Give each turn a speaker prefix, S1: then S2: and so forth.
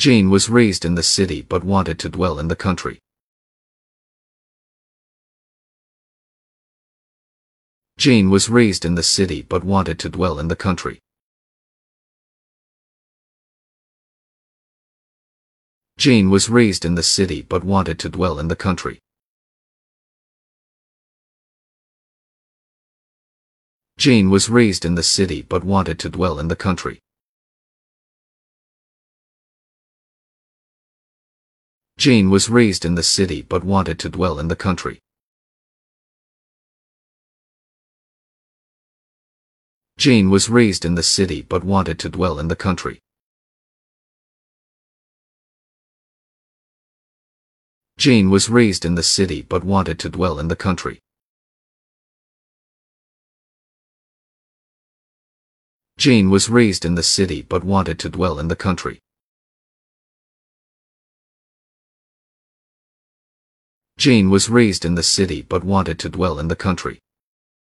S1: Jane was raised in the city but wanted to dwell in the country. Jane was raised in the city but wanted to dwell in the country. Jane was raised in the city but wanted to dwell in the country. Jane was raised in the city but wanted to dwell in the country. Jane was raised in the city but wanted to dwell in the country. Jane was raised in the city but wanted to dwell in the country. Jane was raised in the city but wanted to dwell in the country. Jane was raised in the city but wanted to dwell in the country. Jane was raised in the city but wanted to dwell in the country.